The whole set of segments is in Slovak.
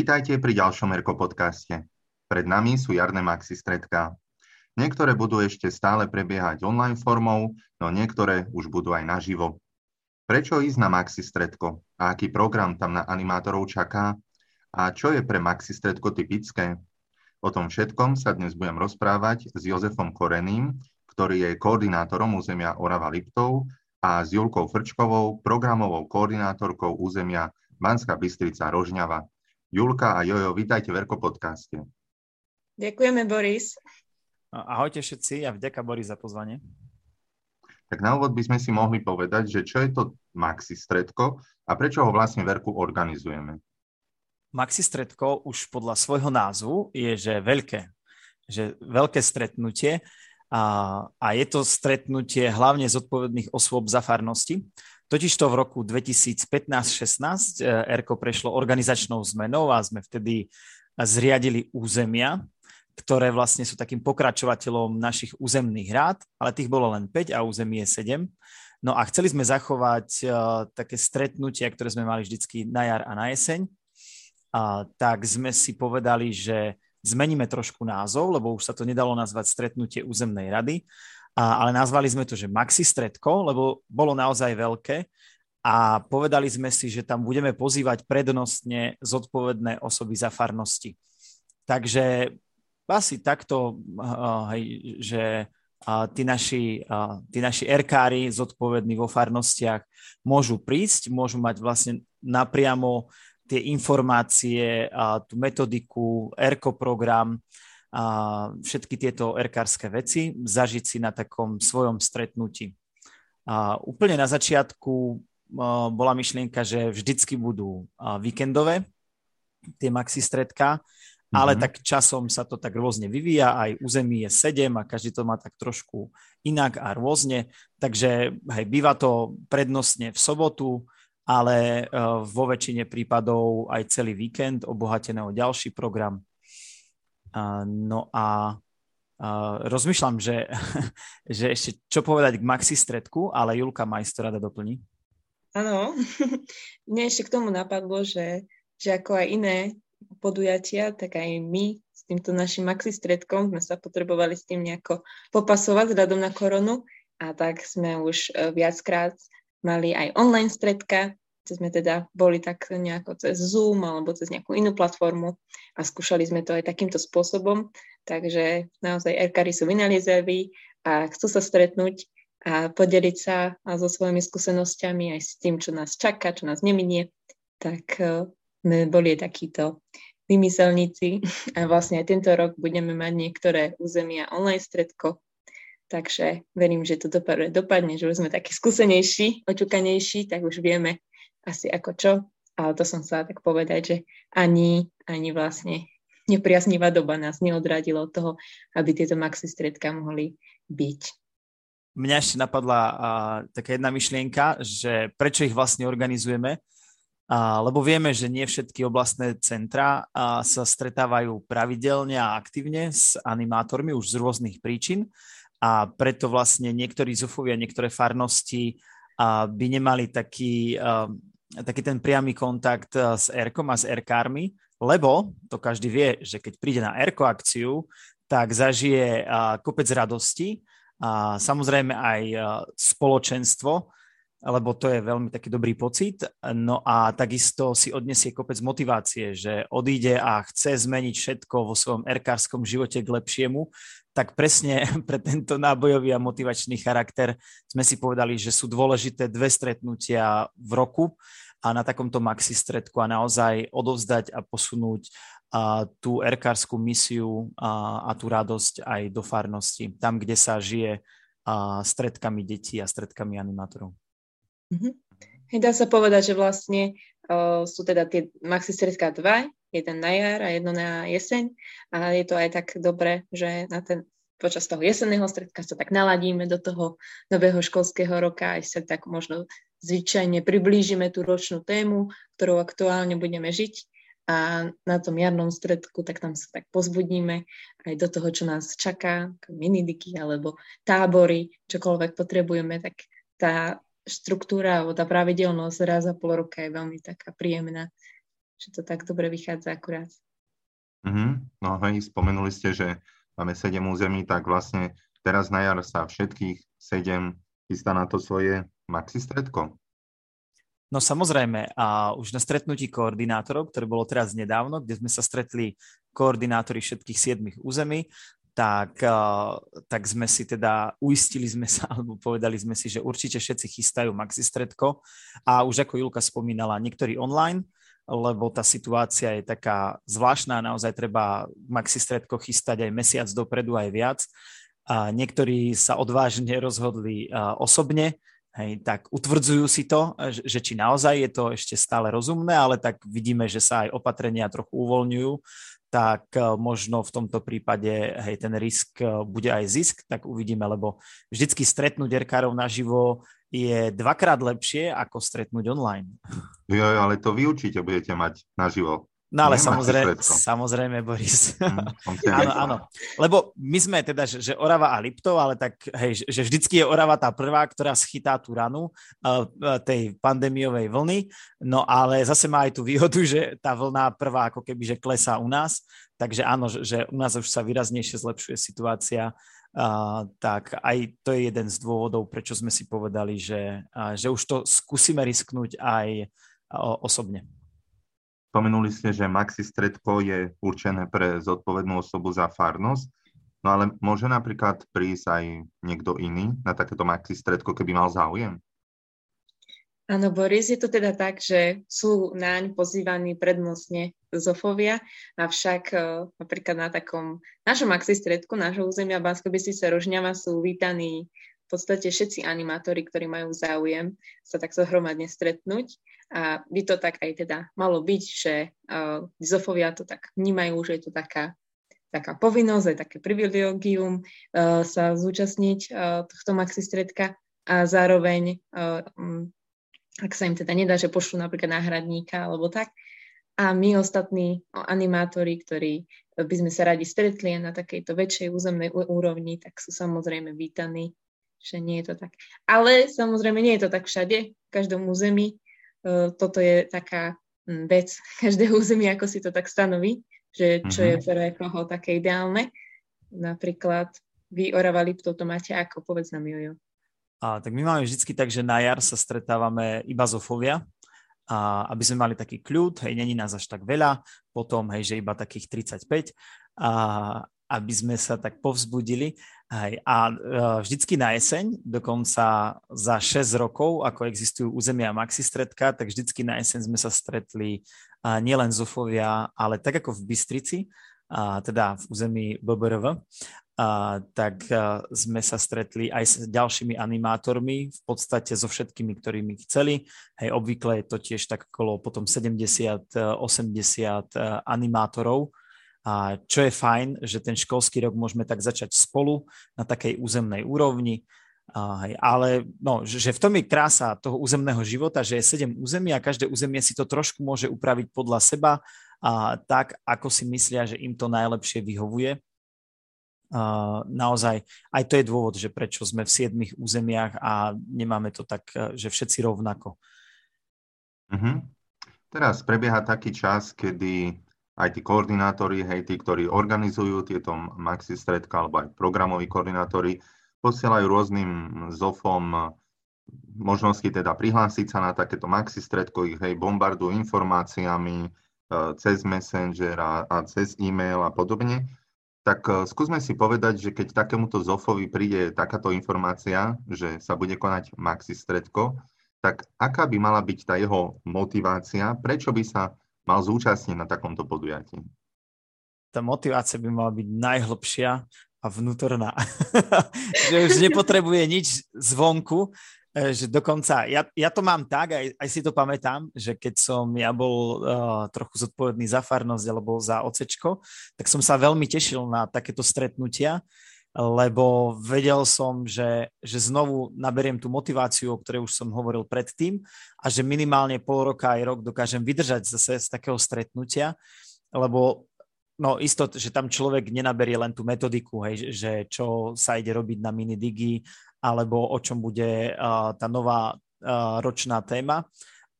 Vítajte pri ďalšom Erko podcaste. Pred nami sú jarné maxi stredká. Niektoré budú ešte stále prebiehať online formou, no niektoré už budú aj naživo. Prečo ísť na maxi stredko a aký program tam na animátorov čaká? A čo je pre maxi stredko typické? O tom všetkom sa dnes budem rozprávať s Jozefom Koreným, ktorý je koordinátorom územia Orava Liptov a s Julkou Frčkovou, programovou koordinátorkou územia Banská Bystrica Rožňava. Julka a Jojo, vítajte v Erko podcaste. Ďakujeme, Boris. Ahojte všetci a vďaka, Boris, za pozvanie. Tak na úvod by sme si mohli povedať, že čo je to Maxi Stredko a prečo ho vlastne Verku organizujeme. Maxi Stredko už podľa svojho názvu je, že veľké, že veľké stretnutie a, a je to stretnutie hlavne zodpovedných osôb za farnosti. Totižto v roku 2015-16 ERKO prešlo organizačnou zmenou a sme vtedy zriadili územia, ktoré vlastne sú takým pokračovateľom našich územných rád, ale tých bolo len 5 a územie je 7. No a chceli sme zachovať uh, také stretnutia, ktoré sme mali vždycky na jar a na jeseň. Uh, tak sme si povedali, že zmeníme trošku názov, lebo už sa to nedalo nazvať stretnutie územnej rady a, ale nazvali sme to, že Maxi Stredko, lebo bolo naozaj veľké a povedali sme si, že tam budeme pozývať prednostne zodpovedné osoby za farnosti. Takže asi takto, hej, že tí naši, tí naši erkári zodpovední vo farnostiach môžu prísť, môžu mať vlastne napriamo tie informácie, a tú metodiku, ERKO program, a všetky tieto erkárske veci, zažiť si na takom svojom stretnutí. A úplne na začiatku bola myšlienka, že vždycky budú víkendové tie maxi stredka, mm-hmm. ale mhm. tak časom sa to tak rôzne vyvíja, aj území je sedem a každý to má tak trošku inak a rôzne, takže hej, býva to prednostne v sobotu, ale vo väčšine prípadov aj celý víkend obohatené o ďalší program. No a rozmýšľam, že, že ešte čo povedať k maxi stredku, ale Julka Majstor rada doplní. Áno, mne ešte k tomu napadlo, že, že ako aj iné podujatia, tak aj my s týmto našim maxi stredkom sme sa potrebovali s tým nejako popasovať vzhľadom na koronu a tak sme už viackrát mali aj online stredka, sme teda boli tak nejako cez Zoom alebo cez nejakú inú platformu a skúšali sme to aj takýmto spôsobom. Takže naozaj RKR sú vynaliezaví a chcú sa stretnúť a podeliť sa so svojimi skúsenosťami aj s tým, čo nás čaká, čo nás neminie. Tak e, sme boli takíto vymyselníci a vlastne aj tento rok budeme mať niektoré územia online stredko, takže verím, že to dopadne, dopadne že už sme takí skúsenejší, očukanejší, tak už vieme, asi ako čo, ale to som chcela tak povedať, že ani, ani vlastne nepriaznivá doba nás neodradila od toho, aby tieto maxi stredka mohli byť. Mňa ešte napadla uh, taká jedna myšlienka, že prečo ich vlastne organizujeme, uh, lebo vieme, že nie všetky oblastné centra uh, sa stretávajú pravidelne a aktívne s animátormi už z rôznych príčin a preto vlastne niektorí zufovia, niektoré farnosti uh, by nemali taký uh, taký ten priamy kontakt eh, s Erkom a s Erkármi, lebo to každý vie, že keď príde na Erko akciu, tak zažije eh, kopec radosti a samozrejme aj eh, spoločenstvo, lebo to je veľmi taký dobrý pocit. No a takisto si odnesie kopec motivácie, že odíde a chce zmeniť všetko vo svojom erkárskom živote k lepšiemu, tak presne pre tento nábojový a motivačný charakter sme si povedali, že sú dôležité dve stretnutia v roku a na takomto maxi stredku a naozaj odovzdať a posunúť a tú erkárskú misiu a, a tú radosť aj do farnosti, tam, kde sa žije a stredkami detí a stredkami animátorov. Mm-hmm. Dá sa povedať, že vlastne uh, sú teda tie maxi stredka dva, jeden na jar a jedno na jeseň a je to aj tak dobre, že na ten, počas toho jesenného stredka sa tak naladíme do toho nového školského roka, aj sa tak možno zvyčajne priblížime tú ročnú tému, ktorou aktuálne budeme žiť a na tom jarnom stredku, tak tam sa tak pozbudíme aj do toho, čo nás čaká, minidiky alebo tábory, čokoľvek potrebujeme, tak tá štruktúra alebo tá pravidelnosť raz za pol roka je veľmi taká príjemná. že to tak dobre vychádza akurát. Mm-hmm. No hej, spomenuli ste, že máme sedem území, tak vlastne teraz na jar sa všetkých sedem chystá na to svoje maxi stredko. No samozrejme, a už na stretnutí koordinátorov, ktoré bolo teraz nedávno, kde sme sa stretli koordinátori všetkých siedmých území, tak, tak sme si teda uistili sme sa, alebo povedali sme si, že určite všetci chystajú maxi stredko a už ako Julka spomínala, niektorí online, lebo tá situácia je taká zvláštna, naozaj treba maxi stredko chystať aj mesiac dopredu, aj viac. A niektorí sa odvážne rozhodli osobne, Hej, tak utvrdzujú si to, že či naozaj je to ešte stále rozumné, ale tak vidíme, že sa aj opatrenia trochu uvoľňujú, tak e, možno v tomto prípade hej, ten risk e, bude aj zisk, tak uvidíme, lebo vždycky stretnúť erkárov naživo je dvakrát lepšie, ako stretnúť online. Jo, ale to vy určite budete mať naživo. No ale samozrejme, samozrejme, Boris. Mm, áno, áno. Lebo my sme teda, že, že Orava a Liptov, ale tak, hej, že vždycky je Orava tá prvá, ktorá schytá tú ranu uh, tej pandémiovej vlny, no ale zase má aj tú výhodu, že tá vlna prvá ako keby, že klesá u nás, takže áno, že, že u nás už sa výraznejšie zlepšuje situácia, uh, tak aj to je jeden z dôvodov, prečo sme si povedali, že, uh, že už to skúsime risknúť aj uh, osobne. Spomenuli ste, že maxi stredko je určené pre zodpovednú osobu za farnosť, no ale môže napríklad prísť aj niekto iný na takéto maxi stredko, keby mal záujem? Áno, Boris, je to teda tak, že sú naň pozývaní prednostne zofovia, avšak uh, napríklad na takom našom maxi stredku, nášho územia bansko sa Rožňava sú vítaní podstate všetci animátori, ktorí majú záujem sa tak zohromadne stretnúť. A by to tak aj teda malo byť, že uh, zofovia to tak vnímajú, že je to taká, taká povinnosť, aj také privilegium uh, sa zúčastniť uh, tohto maxi stredka a zároveň, uh, ak sa im teda nedá, že pošlú napríklad náhradníka alebo tak. A my ostatní animátori, ktorí by sme sa radi stretli na takejto väčšej územnej úrovni, tak sú samozrejme vítaní, že nie je to tak. Ale samozrejme nie je to tak všade, v každom území E, toto je taká mm, vec každého územia, ako si to tak stanoví, že čo mm-hmm. je pre koho také ideálne. Napríklad vy Orava Liptov to máte ako, povedz nám Jojo. A, tak my máme vždycky tak, že na jar sa stretávame iba zofovia, a aby sme mali taký kľud, hej, není nás až tak veľa, potom, hej, že iba takých 35, a aby sme sa tak povzbudili. Hej. A e, vždycky na jeseň, dokonca za 6 rokov, ako existujú územia Maxistredka, tak vždycky na jeseň sme sa stretli nielen Zofovia, ale tak ako v Bystrici, a teda v území BBRV, tak sme sa stretli aj s ďalšími animátormi, v podstate so všetkými, ktorými chceli. Hej, obvykle je to tiež tak okolo potom 70-80 animátorov, a čo je fajn, že ten školský rok môžeme tak začať spolu na takej územnej úrovni, ale no, že v tom je krása toho územného života, že je sedem území a každé územie si to trošku môže upraviť podľa seba a tak, ako si myslia, že im to najlepšie vyhovuje. A naozaj aj to je dôvod, že prečo sme v siedmých územiach a nemáme to tak, že všetci rovnako. Mm-hmm. Teraz prebieha taký čas, kedy aj tí koordinátori, hej, tí, ktorí organizujú tieto maxi stredka, alebo aj programoví koordinátori, posielajú rôznym ZOFom možnosti teda prihlásiť sa na takéto maxi stredko, ich hej, bombardujú informáciami e, cez Messenger a, a cez e-mail a podobne. Tak e, skúsme si povedať, že keď takémuto ZOFovi príde takáto informácia, že sa bude konať maxi stredko, tak aká by mala byť tá jeho motivácia, prečo by sa mal zúčastniť na takomto podujatí? Tá motivácia by mala byť najhlbšia a vnútorná. že už nepotrebuje nič zvonku, e, že dokonca, ja, ja to mám tak, aj, aj si to pamätám, že keď som ja bol uh, trochu zodpovedný za farnosť alebo za ocečko, tak som sa veľmi tešil na takéto stretnutia, lebo vedel som, že, že znovu naberiem tú motiváciu, o ktorej už som hovoril predtým a že minimálne pol roka aj rok dokážem vydržať zase z takého stretnutia, lebo no isto, že tam človek nenaberie len tú metodiku, hej, že čo sa ide robiť na minidigi, alebo o čom bude uh, tá nová uh, ročná téma,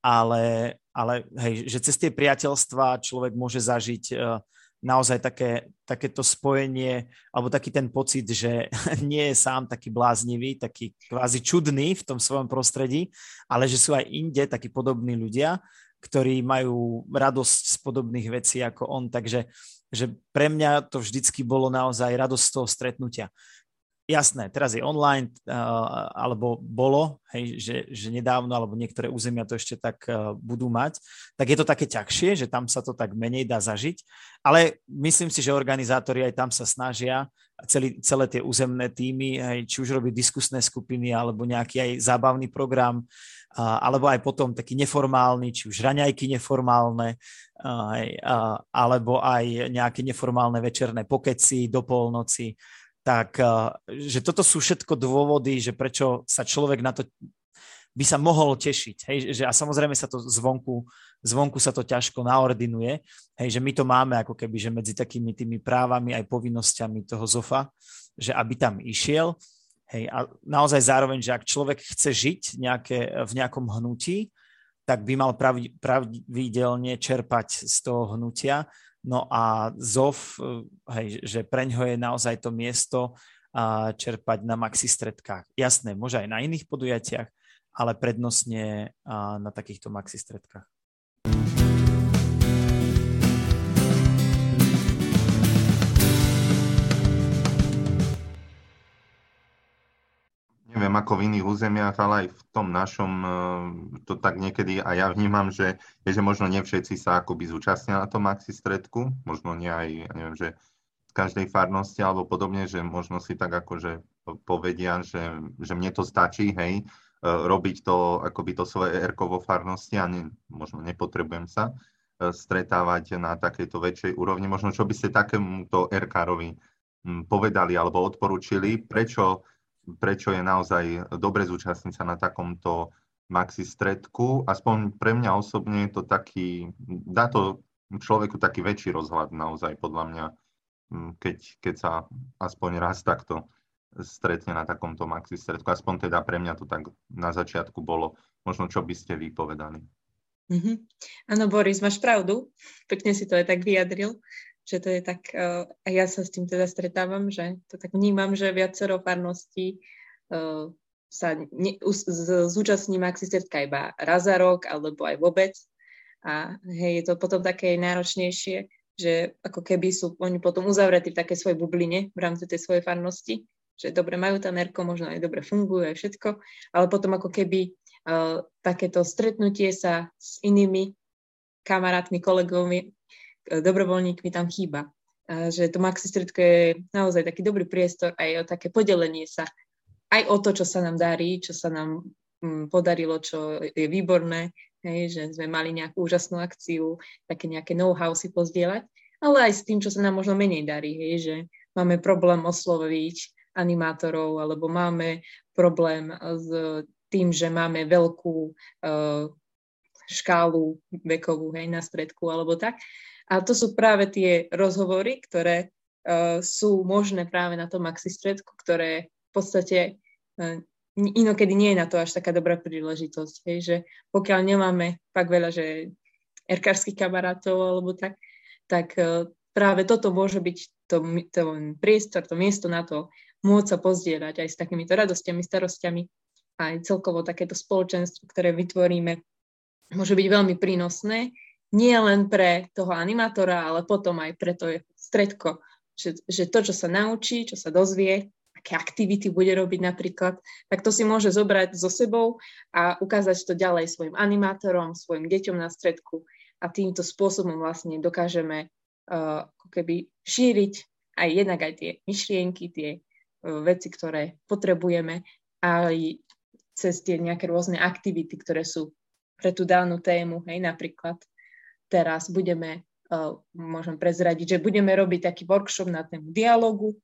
ale, ale hej, že cez tie priateľstva človek môže zažiť uh, naozaj také, takéto spojenie, alebo taký ten pocit, že nie je sám taký bláznivý, taký kvázi čudný v tom svojom prostredí, ale že sú aj inde takí podobní ľudia, ktorí majú radosť z podobných vecí ako on. Takže že pre mňa to vždycky bolo naozaj radosť z toho stretnutia jasné, teraz je online, uh, alebo bolo, hej, že, že nedávno, alebo niektoré územia to ešte tak uh, budú mať, tak je to také ťažšie, že tam sa to tak menej dá zažiť, ale myslím si, že organizátori aj tam sa snažia, celý, celé tie územné týmy, hej, či už robiť diskusné skupiny, alebo nejaký aj zábavný program, uh, alebo aj potom taký neformálny, či už raňajky neformálne, uh, hej, uh, alebo aj nejaké neformálne večerné pokeci do polnoci, tak eh, že toto sú všetko dôvody, že prečo sa človek na to by sa mohol tešiť. Hej, že, a samozrejme sa to zvonku, zvonku sa to ťažko naordinuje, hej, že my to máme ako keby, že medzi takými tými právami aj povinnosťami toho ZOFA, že aby tam išiel. Hej, a naozaj zároveň, že ak človek chce žiť nejaké, v nejakom hnutí, tak by mal pravidelne čerpať z toho hnutia No a ZOF, eh, hej, že preňho je naozaj to miesto čerpať na maxi stredkách. Jasné, môže aj na iných podujatiach, ale prednostne na takýchto maxi stredkách. Neviem ako v iných územiach, ale aj v tom našom eh, to tak niekedy a ja vnímam, že je, že možno nie všetci sa akoby zúčastnia na tom maxi stredku, možno nie aj, ja neviem, že z každej farnosti alebo podobne, že možno si tak akože povedia, že, že mne to stačí, hej, eh, robiť to akoby to svoje erko vo farnosti a ne, možno nepotrebujem sa eh, stretávať na takejto väčšej úrovni. Možno čo by ste takémuto erkárovi hm, povedali alebo odporúčili, prečo prečo je naozaj dobre zúčastniť sa na takomto maxi stredku. Aspoň pre mňa osobne je to taký, dá to človeku taký väčší rozhľad naozaj podľa mňa, keď, keď sa aspoň raz takto stretne na takomto maxi stredku. Aspoň teda pre mňa to tak na začiatku bolo. Možno čo by ste vy povedali. Mm-hmm. Áno, Boris, máš pravdu. Pekne si to aj tak vyjadril že to je tak, uh, a ja sa s tým teda stretávam, že to tak vnímam, že viacero farností uh, sa ne, z, zúčastní maxistretka iba raz za rok alebo aj vôbec. A hej, je to potom také náročnejšie, že ako keby sú oni potom uzavretí v takej svojej bubline v rámci tej svojej farnosti, že dobre majú tam nerko, možno aj dobre fungujú aj všetko, ale potom ako keby uh, takéto stretnutie sa s inými kamarátmi, kolegovi, dobrovoľníkmi tam chýba. A že to Maxi Stredko je naozaj taký dobrý priestor aj o také podelenie sa aj o to, čo sa nám darí, čo sa nám mm, podarilo, čo je výborné, hej, že sme mali nejakú úžasnú akciu, také nejaké know-how si pozdieľať, ale aj s tým, čo sa nám možno menej darí, hej, že máme problém osloviť animátorov, alebo máme problém s tým, že máme veľkú uh, škálu vekovú hej, na stredku alebo tak. A to sú práve tie rozhovory, ktoré uh, sú možné práve na tom maxistredku, ktoré v podstate uh, inokedy nie je na to až taká dobrá príležitosť. Hej, že pokiaľ nemáme pak veľa, že erkárskych kamarátov alebo tak, tak uh, práve toto môže byť to, to priestor, to miesto na to môcť sa pozdieľať aj s takýmito radostiami, starostiami aj celkovo takéto spoločenstvo, ktoré vytvoríme, môže byť veľmi prínosné nie len pre toho animátora, ale potom aj pre to stredko. Že, že to, čo sa naučí, čo sa dozvie, aké aktivity bude robiť napríklad, tak to si môže zobrať so sebou a ukázať to ďalej svojim animátorom, svojim deťom na stredku a týmto spôsobom vlastne dokážeme uh, keby šíriť aj jednak aj tie myšlienky, tie uh, veci, ktoré potrebujeme, aj cez tie nejaké rôzne aktivity, ktoré sú pre tú danú tému, hej, napríklad teraz budeme, uh, môžem prezradiť, že budeme robiť taký workshop na tému dialogu.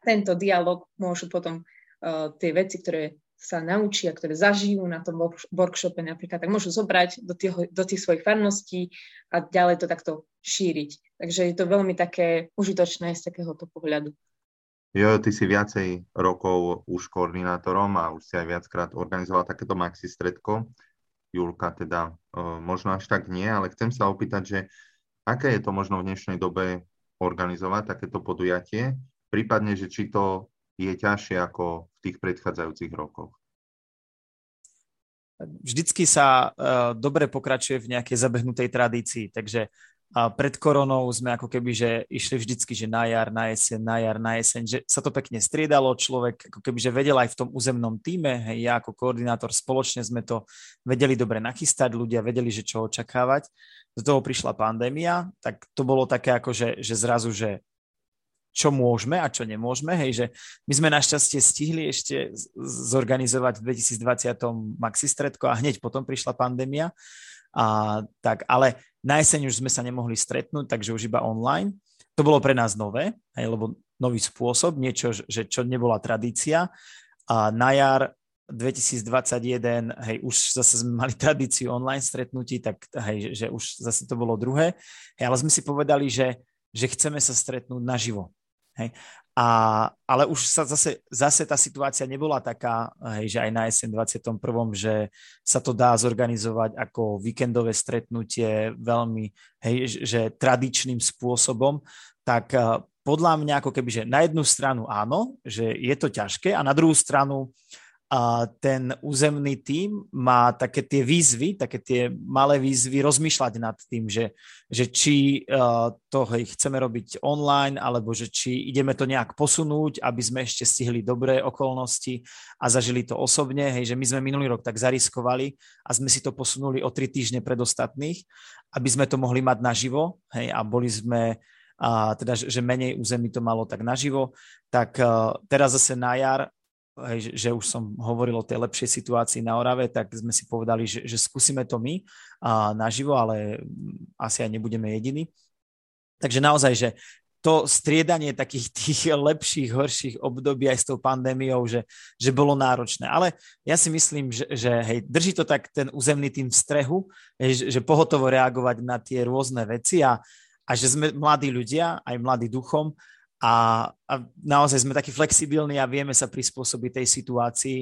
Tento dialog môžu potom uh, tie veci, ktoré sa naučia, ktoré zažijú na tom workshope napríklad, tak môžu zobrať do tých, do tých svojich farností a ďalej to takto šíriť. Takže je to veľmi také užitočné z takéhoto pohľadu. Jo, ty si viacej rokov už koordinátorom a už si aj viackrát organizoval takéto maxi stredko. Julka teda možno až tak nie, ale chcem sa opýtať, že aké je to možno v dnešnej dobe organizovať takéto podujatie, prípadne, že či to je ťažšie ako v tých predchádzajúcich rokoch? Vždycky sa uh, dobre pokračuje v nejakej zabehnutej tradícii, takže a pred koronou sme ako keby, že išli vždycky, že na jar, na jeseň, na jar, na jeseň, že sa to pekne striedalo, človek ako keby, že vedel aj v tom územnom týme, hej, ja ako koordinátor spoločne sme to vedeli dobre nachystať, ľudia vedeli, že čo očakávať. Do toho prišla pandémia, tak to bolo také ako, že, že zrazu, že čo môžeme a čo nemôžeme. Hej, že my sme našťastie stihli ešte zorganizovať v 2020 Maxistredko a hneď potom prišla pandémia. A, tak, ale na jeseň už sme sa nemohli stretnúť, takže už iba online. To bolo pre nás nové, hej, lebo nový spôsob, niečo, že čo nebola tradícia. A na jar 2021, hej, už zase sme mali tradíciu online stretnutí, tak hej, že už zase to bolo druhé. Hej, ale sme si povedali, že, že chceme sa stretnúť naživo. Hej. A, ale už sa zase, zase tá situácia nebola taká, hej, že aj na jeseň 21., že sa to dá zorganizovať ako víkendové stretnutie veľmi, hej, že tradičným spôsobom, tak eh, podľa mňa ako keby, že na jednu stranu áno, že je to ťažké a na druhú stranu ten územný tím má také tie výzvy, také tie malé výzvy rozmýšľať nad tým, že, že či uh, to chceme robiť online, alebo že či ideme to nejak posunúť, aby sme ešte stihli dobré okolnosti a zažili to osobne. Hej, že my sme minulý rok tak zariskovali a sme si to posunuli o tri týždne pred ostatných, aby sme to mohli mať naživo hej, a boli sme a teda, že menej území to malo tak naživo, tak uh, teraz zase na jar hej, že už som hovoril o tej lepšej situácii na Orave, tak sme si povedali, že, že skúsime to my a naživo, ale asi aj nebudeme jediní. Takže naozaj, že to striedanie takých tých lepších, horších období aj s tou pandémiou, že, že bolo náročné. Ale ja si myslím, že, že hej, drží to tak ten územný tým v strehu, že, že pohotovo reagovať na tie rôzne veci a, a že sme mladí ľudia, aj mladí duchom a, a naozaj sme takí flexibilní a vieme sa prispôsobiť tej situácii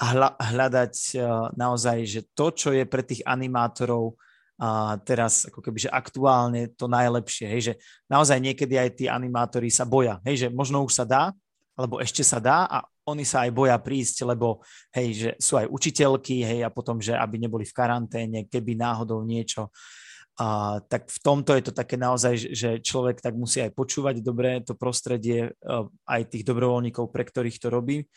a hľa, hľadať uh, naozaj, že to, čo je pre tých animátorov a teraz ako keby, že aktuálne to najlepšie, hej, že naozaj niekedy aj tí animátori sa boja, hej, že možno už sa dá, alebo ešte sa dá a oni sa aj boja prísť, lebo hej, že sú aj učiteľky, hej, a potom, že aby neboli v karanténe, keby náhodou niečo a tak v tomto je to také naozaj, že človek tak musí aj počúvať dobre to prostredie, e, aj tých dobrovoľníkov, pre ktorých to robí.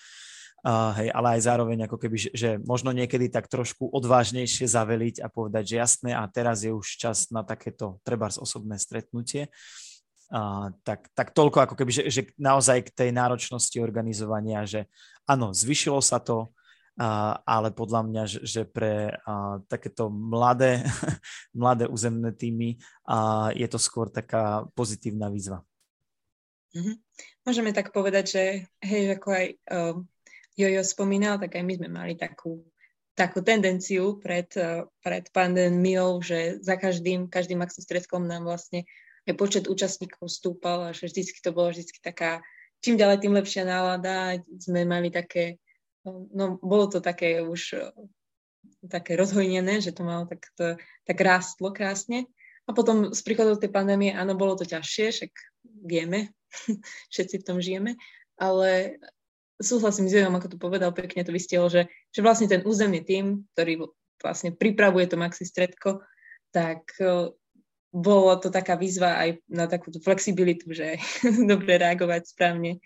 Uh, hej, ale aj zároveň ako keby, že, že možno niekedy tak trošku odvážnejšie zaveliť a povedať, že jasné a teraz je už čas na takéto trebárs osobné stretnutie. Uh, tak, tak toľko ako keby, že, že naozaj k tej náročnosti organizovania, že áno, zvyšilo sa to, ale podľa mňa, že pre takéto mladé, mladé územné týmy je to skôr taká pozitívna výzva. Mm-hmm. Môžeme tak povedať, že hej, ako aj uh, Jojo spomínal, tak aj my sme mali takú, takú tendenciu pred, uh, pred pandémiou, že za každým, každým maxistredkom nám vlastne aj počet účastníkov stúpal a že vždycky to bolo vždycky taká, čím ďalej, tým lepšia nálada. Sme mali také no bolo to také už e, také rozhojnené, že to malo tak, to, tak rástlo krásne. A potom s príchodom tej pandémie, áno, bolo to ťažšie, však vieme, všetci v tom žijeme, ale súhlasím s Jojom, ako to povedal, pekne to vystielo, že, že vlastne ten územný tým, ktorý vlastne pripravuje to Maxi Stredko, tak e, bolo to taká výzva aj na takúto flexibilitu, že dobre reagovať správne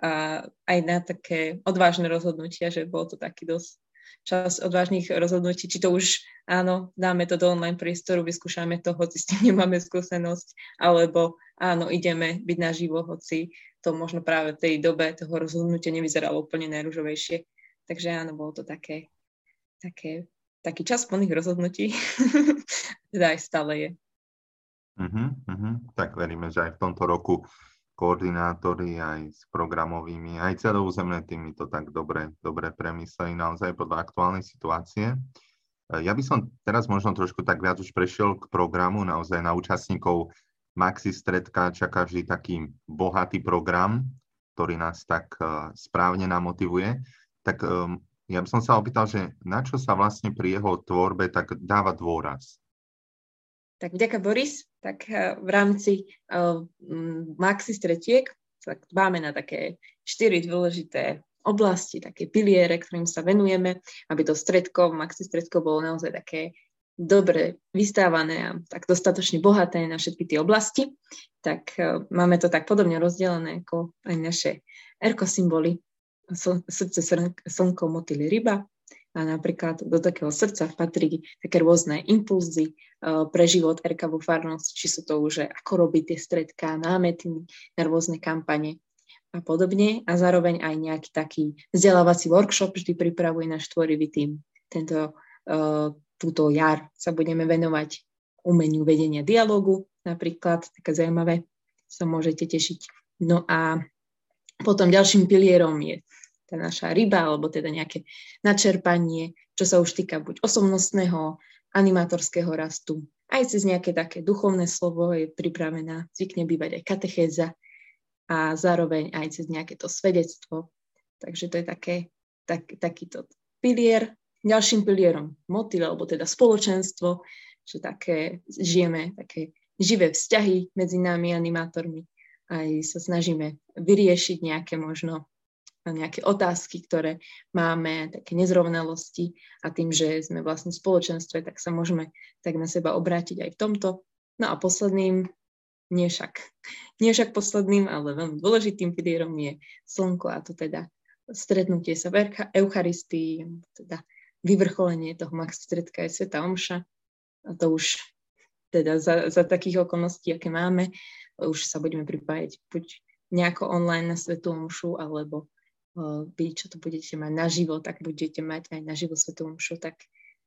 a aj na také odvážne rozhodnutia, že bol to taký dosť čas odvážnych rozhodnutí, či to už áno, dáme to do online priestoru, vyskúšame to, hoci s tým nemáme skúsenosť, alebo áno, ideme byť naživo, hoci to možno práve v tej dobe toho rozhodnutia nevyzeralo úplne najružovejšie. Takže áno, bolo to také, také, taký čas plných rozhodnutí, teda aj stále je. Uh-huh, uh-huh. Tak veríme, že aj v tomto roku koordinátori aj s programovými, aj celoúzemné týmy to tak dobre, dobre premysleli naozaj podľa aktuálnej situácie. Ja by som teraz možno trošku tak viac už prešiel k programu, naozaj na účastníkov Maxi Stredka čaká vždy taký bohatý program, ktorý nás tak e, správne namotivuje. Tak e, ja by som sa opýtal, že na čo sa vlastne pri jeho tvorbe tak dáva dôraz? Tak vďaka Boris, tak eh, v rámci uh, Maxi stretiek tak dbáme na také štyri dôležité oblasti, také piliere, ktorým sa venujeme, aby to stredko, maxi stredko bolo naozaj také dobre vystávané a tak dostatočne bohaté na všetky tie oblasti, tak uh, máme to tak podobne rozdelené ako aj naše erko symboly, srdce, slnko, motýly, ryba, a napríklad do takého srdca patrí také rôzne impulzy uh, pre život RK vo farnosti, či sú to už, ako robiť tie stredká, námety na rôzne kampane a podobne. A zároveň aj nejaký taký vzdelávací workshop vždy pripravuje náš tvorivý tým. Tento, uh, túto jar sa budeme venovať umeniu vedenia dialogu, napríklad, také zaujímavé, sa môžete tešiť. No a potom ďalším pilierom je tá naša ryba, alebo teda nejaké načerpanie, čo sa už týka buď osobnostného, animátorského rastu, aj cez nejaké také duchovné slovo je pripravená, zvykne bývať aj katechéza a zároveň aj cez nejaké to svedectvo. Takže to je také, tak, takýto pilier. Ďalším pilierom motýl, alebo teda spoločenstvo, že také žijeme také živé vzťahy medzi nami animátormi. Aj sa snažíme vyriešiť nejaké možno nejaké otázky, ktoré máme, také nezrovnalosti a tým, že sme vlastne v spoločenstve, tak sa môžeme tak na seba obrátiť aj v tomto. No a posledným, nie však, nie však posledným, ale veľmi dôležitým pilierom je slnko a to teda stretnutie sa v Eucharistii, teda vyvrcholenie toho max stredka je Sveta Omša a to už teda za, za takých okolností, aké máme, už sa budeme pripájať buď nejako online na Svetu Omšu, alebo vy, čo to budete mať naživo, tak budete mať aj naživo svetovú mšu. Tak,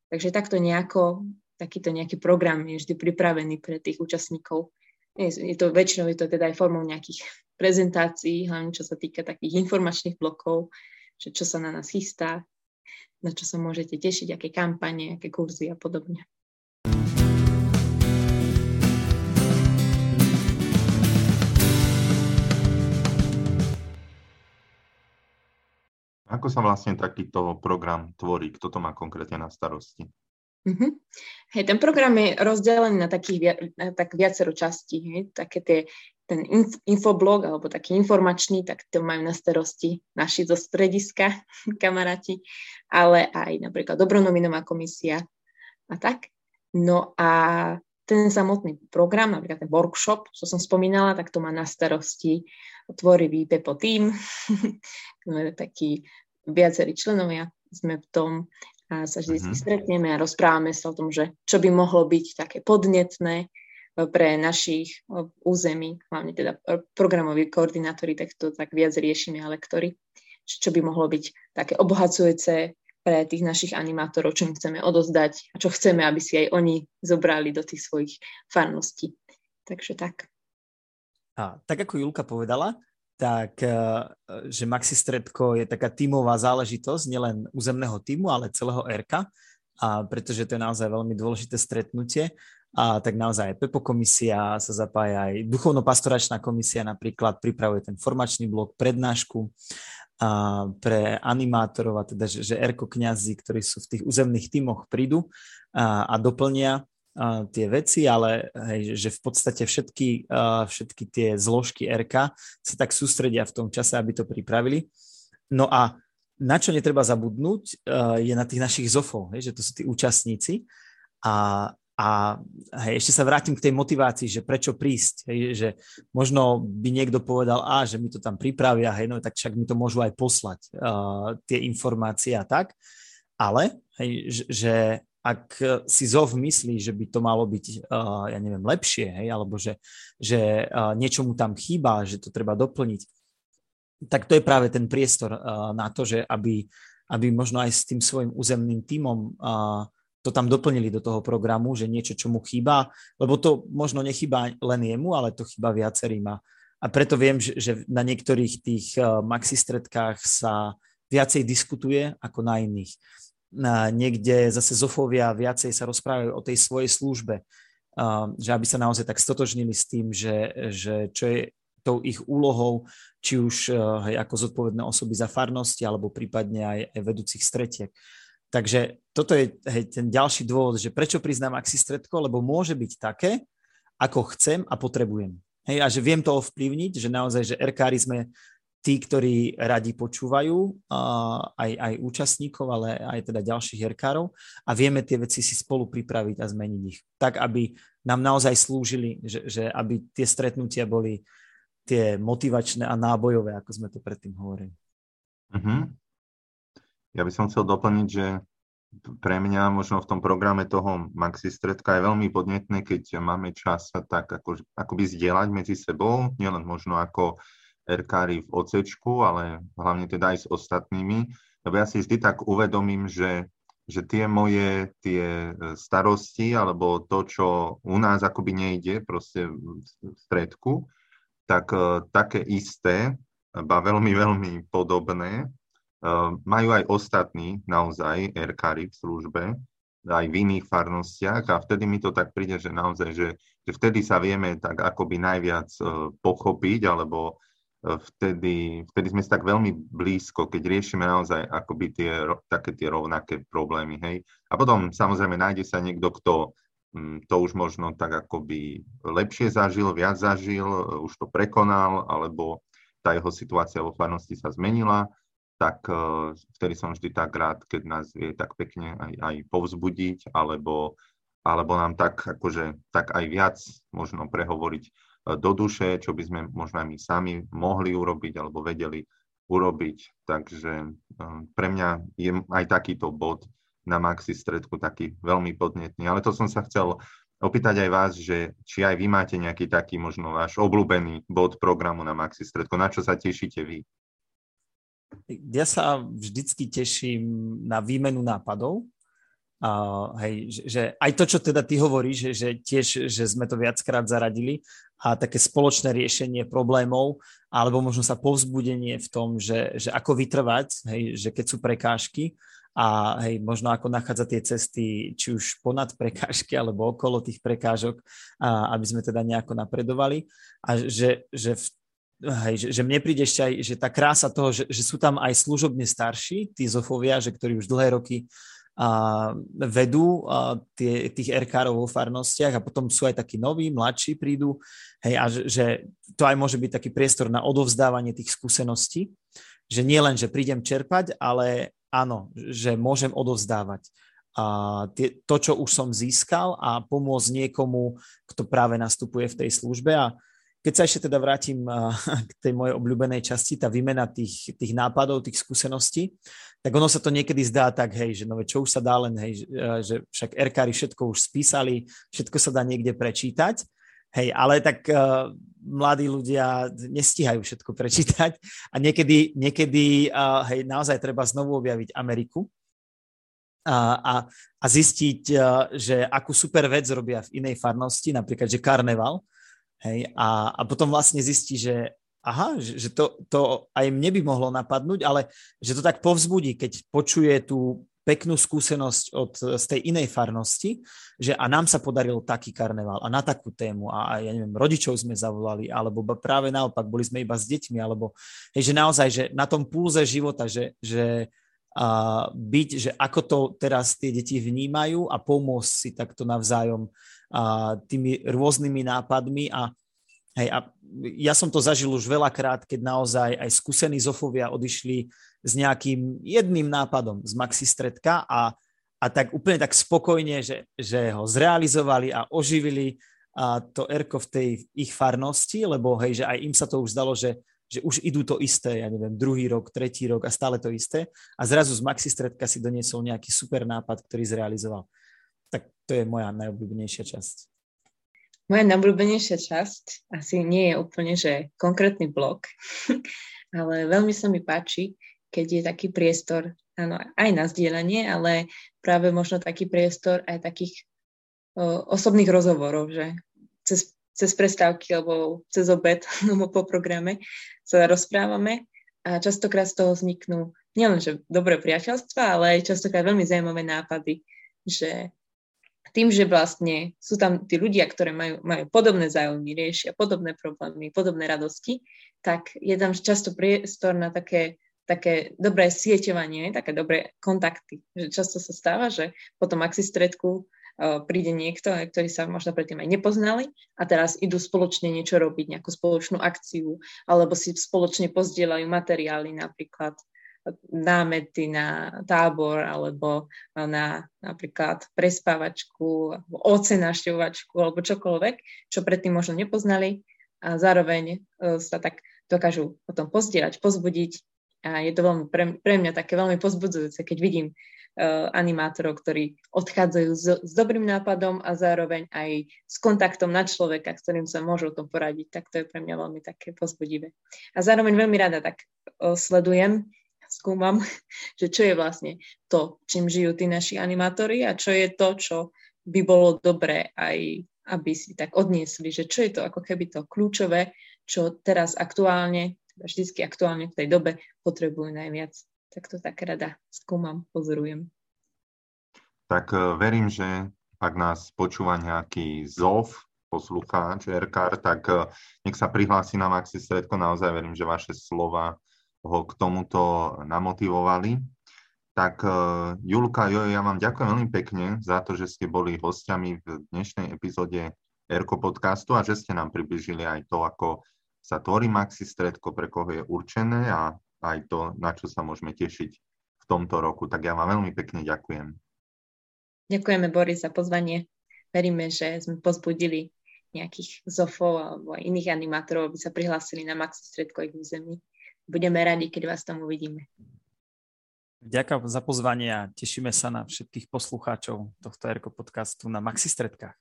takže takto nejako, takýto nejaký program je vždy pripravený pre tých účastníkov. Je, je to väčšinou je to teda aj formou nejakých prezentácií, hlavne čo sa týka takých informačných blokov, že čo sa na nás chystá, na čo sa môžete tešiť, aké kampane, aké kurzy a podobne. Ako sa vlastne takýto program tvorí? Kto to má konkrétne na starosti? Mm-hmm. Hej, ten program je rozdelený na takých tak viacero častí. Hej. Také tie, ten inf, infoblog alebo taký informačný, tak to majú na starosti naši zo strediska kamaráti, ale aj napríklad dobronominová komisia a tak. No a ten samotný program, napríklad ten workshop, čo som spomínala, tak to má na starosti tvorivý Pepo Team, taký viacerí členovia sme v tom a sa vždy uh-huh. stretneme a rozprávame sa o tom, že čo by mohlo byť také podnetné e, pre našich e, území, hlavne teda e, programoví koordinátori, tak to tak viac riešime a lektory, čo by mohlo byť také obohacujúce pre tých našich animátorov, čo im chceme odozdať a čo chceme, aby si aj oni zobrali do tých svojich farností. Takže tak. A tak ako Julka povedala, tak eh, že Maxi Stredko je taká tímová záležitosť, nielen územného týmu, ale celého RK, a pretože to je naozaj veľmi dôležité stretnutie. A tak naozaj PEPO komisia sa zapája aj duchovno-pastoračná komisia napríklad pripravuje ten formačný blok, prednášku a pre animátorov, a teda, že, že Erko kňazi, ktorí sú v tých územných tímoch, prídu a, a doplnia tie veci, ale hej, že v podstate všetky, uh, všetky tie zložky RK sa tak sústredia v tom čase, aby to pripravili. No a na čo netreba zabudnúť, uh, je na tých našich zofov, hej, že to sú tí účastníci. A, a hej, ešte sa vrátim k tej motivácii, že prečo prísť, hej, že možno by niekto povedal, a že mi to tam pripravia, hej, no tak však mi to môžu aj poslať, uh, tie informácie a tak, ale hej, že ak e, si ZOV myslí, že by to malo byť, uh, ja neviem, lepšie, hej, alebo že, že uh, niečo mu tam chýba, že to treba doplniť, tak to je práve ten priestor uh, na to, že aby, aby možno aj s tým svojim územným tímom to tam doplnili do toho programu, že niečo, čo mu chýba, lebo to možno nechýba len jemu, ale to chýba viacerým. A, a preto viem, že, že na niektorých tých maxistredkách sa viacej diskutuje ako na iných niekde zase zofovia viacej sa rozprávajú o tej svojej službe, že aby sa naozaj tak stotožnili s tým, že, že čo je tou ich úlohou, či už hej, ako zodpovedné osoby za farnosti, alebo prípadne aj, aj vedúcich stretiek. Takže toto je hej, ten ďalší dôvod, že prečo priznám stredko, lebo môže byť také, ako chcem a potrebujem. Hej, a že viem to ovplyvniť, že naozaj, že RKári sme tí, ktorí radi počúvajú uh, aj, aj účastníkov, ale aj teda ďalších herkárov a vieme tie veci si spolu pripraviť a zmeniť ich. Tak, aby nám naozaj slúžili, že, že aby tie stretnutia boli tie motivačné a nábojové, ako sme to predtým hovorili. Uh-huh. Ja by som chcel doplniť, že pre mňa možno v tom programe toho Maxi Stredka je veľmi podnetné, keď máme čas tak ako, akoby zdieľať medzi sebou, nielen možno ako RKári v ocečku, ale hlavne teda aj s ostatnými, lebo ja si vždy tak uvedomím, že, že tie moje tie e, starosti alebo to, čo u nás akoby nejde proste v stredku, tak e, také isté, ba veľmi, veľmi podobné, e, majú aj ostatní naozaj RKári v službe, aj v iných farnostiach. A vtedy mi to tak príde, že naozaj, že, že vtedy sa vieme tak akoby najviac pochopiť alebo vtedy, vtedy sme si tak veľmi blízko, keď riešime naozaj akoby tie, také tie rovnaké problémy, hej. A potom samozrejme nájde sa niekto, kto mm, to už možno tak akoby lepšie zažil, viac zažil, už to prekonal, alebo tá jeho situácia vo farnosti sa zmenila, tak uh, vtedy som vždy tak rád, keď nás vie tak pekne aj, aj povzbudiť, alebo, alebo nám tak akože tak aj viac možno prehovoriť do duše, čo by sme možno aj my sami mohli urobiť alebo vedeli urobiť. Takže eh, pre mňa je aj takýto bod na Maxi stredku taký veľmi podnetný. Ale to som sa chcel opýtať aj vás, že či aj vy máte nejaký taký možno váš obľúbený bod programu na Maxi stredku. Na čo sa tešíte vy? Ja sa vždycky teším na výmenu nápadov, Uh, hej, že, že aj to, čo teda ty hovoríš, že, že tiež, že sme to viackrát zaradili a také spoločné riešenie problémov, alebo možno sa povzbudenie v tom, že, že ako vytrvať, hej, že keď sú prekážky a hej, možno ako nachádzať tie cesty, či už ponad prekážky alebo okolo tých prekážok, a, aby sme teda nejako napredovali. A že, že v Hej, že, že mne príde ešte aj, že tá krása toho, že, že sú tam aj služobne starší, tí zofovia, že ktorí už dlhé roky a vedú a tie, tých RK-rov vo farnostiach a potom sú aj takí noví, mladší prídu, hej, a že, že to aj môže byť taký priestor na odovzdávanie tých skúseností, že nie len, že prídem čerpať, ale áno, že môžem odovzdávať. A tie, to, čo už som získal a pomôcť niekomu, kto práve nastupuje v tej službe. A keď sa ešte teda vrátim k tej mojej obľúbenej časti, tá výmena tých, tých nápadov, tých skúseností, tak ono sa to niekedy zdá tak, hej, že no čo už sa dá len, hej, že však RKári všetko už spísali, všetko sa dá niekde prečítať, hej, ale tak uh, mladí ľudia nestíhajú všetko prečítať a niekedy, niekedy uh, hej, naozaj treba znovu objaviť Ameriku, a, a, a zistiť, že akú super vec robia v inej farnosti, napríklad, že karneval, Hej, a, a potom vlastne zistí, že aha, že, že to, to aj mne by mohlo napadnúť, ale že to tak povzbudí, keď počuje tú peknú skúsenosť od, z tej inej farnosti, že a nám sa podaril taký karneval a na takú tému a, a ja neviem, rodičov sme zavolali, alebo práve naopak, boli sme iba s deťmi, alebo hej, že naozaj, že na tom pulze života, že, že a byť, že ako to teraz tie deti vnímajú a pomôcť si takto navzájom a tými rôznymi nápadmi a, hej, a ja som to zažil už veľakrát, keď naozaj aj skúsení zofovia odišli s nejakým jedným nápadom z Maxi Stredka a, a tak úplne tak spokojne, že, že ho zrealizovali a oživili a to Erko v tej ich farnosti, lebo hej, že aj im sa to už zdalo, že, že už idú to isté, ja neviem, druhý rok, tretí rok a stále to isté a zrazu z Maxi Stredka si doniesol nejaký super nápad, ktorý zrealizoval tak to je moja najobľúbenejšia časť. Moja najobľúbenejšia časť asi nie je úplne, že konkrétny blok, ale veľmi sa mi páči, keď je taký priestor, áno, aj na zdieľanie, ale práve možno taký priestor aj takých o, osobných rozhovorov, že cez, cez prestávky alebo cez obed alebo po programe sa rozprávame a častokrát z toho vzniknú nielen, že dobré priateľstva, ale aj častokrát veľmi zaujímavé nápady, že tým, že vlastne sú tam tí ľudia, ktoré majú, majú podobné záujmy, riešia podobné problémy, podobné radosti, tak je tam často priestor na také, také dobré sieťovanie, také dobré kontakty. Že často sa stáva, že potom stredku príde niekto, ktorí sa možno predtým aj nepoznali a teraz idú spoločne niečo robiť, nejakú spoločnú akciu, alebo si spoločne pozdielajú materiály napríklad námety na tábor alebo na napríklad prespávačku, alebo oce našťovačku alebo čokoľvek, čo predtým možno nepoznali a zároveň e, sa tak dokážu potom pozdierať, pozbudiť a je to veľmi pre, pre mňa také veľmi pozbudzujúce, keď vidím uh, animátorov, ktorí odchádzajú s, s dobrým nápadom a zároveň aj s kontaktom na človeka, s ktorým sa môžu o tom poradiť, tak to je pre mňa veľmi také pozbudivé. A zároveň veľmi rada tak uh, sledujem skúmam, že čo je vlastne to, čím žijú tí naši animátori a čo je to, čo by bolo dobré aj, aby si tak odniesli, že čo je to ako keby to kľúčové, čo teraz aktuálne, teda vždycky aktuálne v tej dobe potrebujú najviac. Tak to tak rada skúmam, pozorujem. Tak e, verím, že ak nás počúva nejaký ZOV, poslucháč, RKR, tak e, nech sa prihlási na Maxi Stredko. Naozaj verím, že vaše slova ho k tomuto namotivovali. Tak e, Julka, jo, ja vám ďakujem veľmi pekne za to, že ste boli hostiami v dnešnej epizóde Erko podcastu a že ste nám približili aj to, ako sa tvorí Maxi Stredko, pre koho je určené a aj to, na čo sa môžeme tešiť v tomto roku. Tak ja vám veľmi pekne ďakujem. Ďakujeme, Boris, za pozvanie. Veríme, že sme pozbudili nejakých zofov alebo iných animátorov, aby sa prihlásili na Maxi Stredko ich území budeme radi, keď vás tam uvidíme. Ďakujem za pozvanie a tešíme sa na všetkých poslucháčov tohto Erko podcastu na Maxi Stredkách.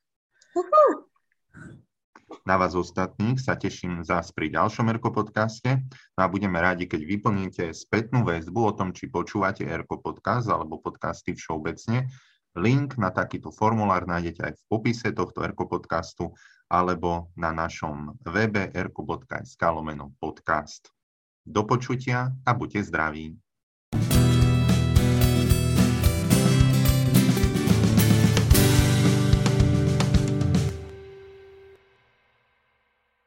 Na vás ostatných sa teším zás pri ďalšom Erko podcaste no a budeme radi, keď vyplníte spätnú väzbu o tom, či počúvate Erko podcast alebo podcasty všeobecne. Link na takýto formulár nájdete aj v popise tohto Erko podcastu alebo na našom webe erko.sk lomeno podcast. Do počutia a buďte zdraví.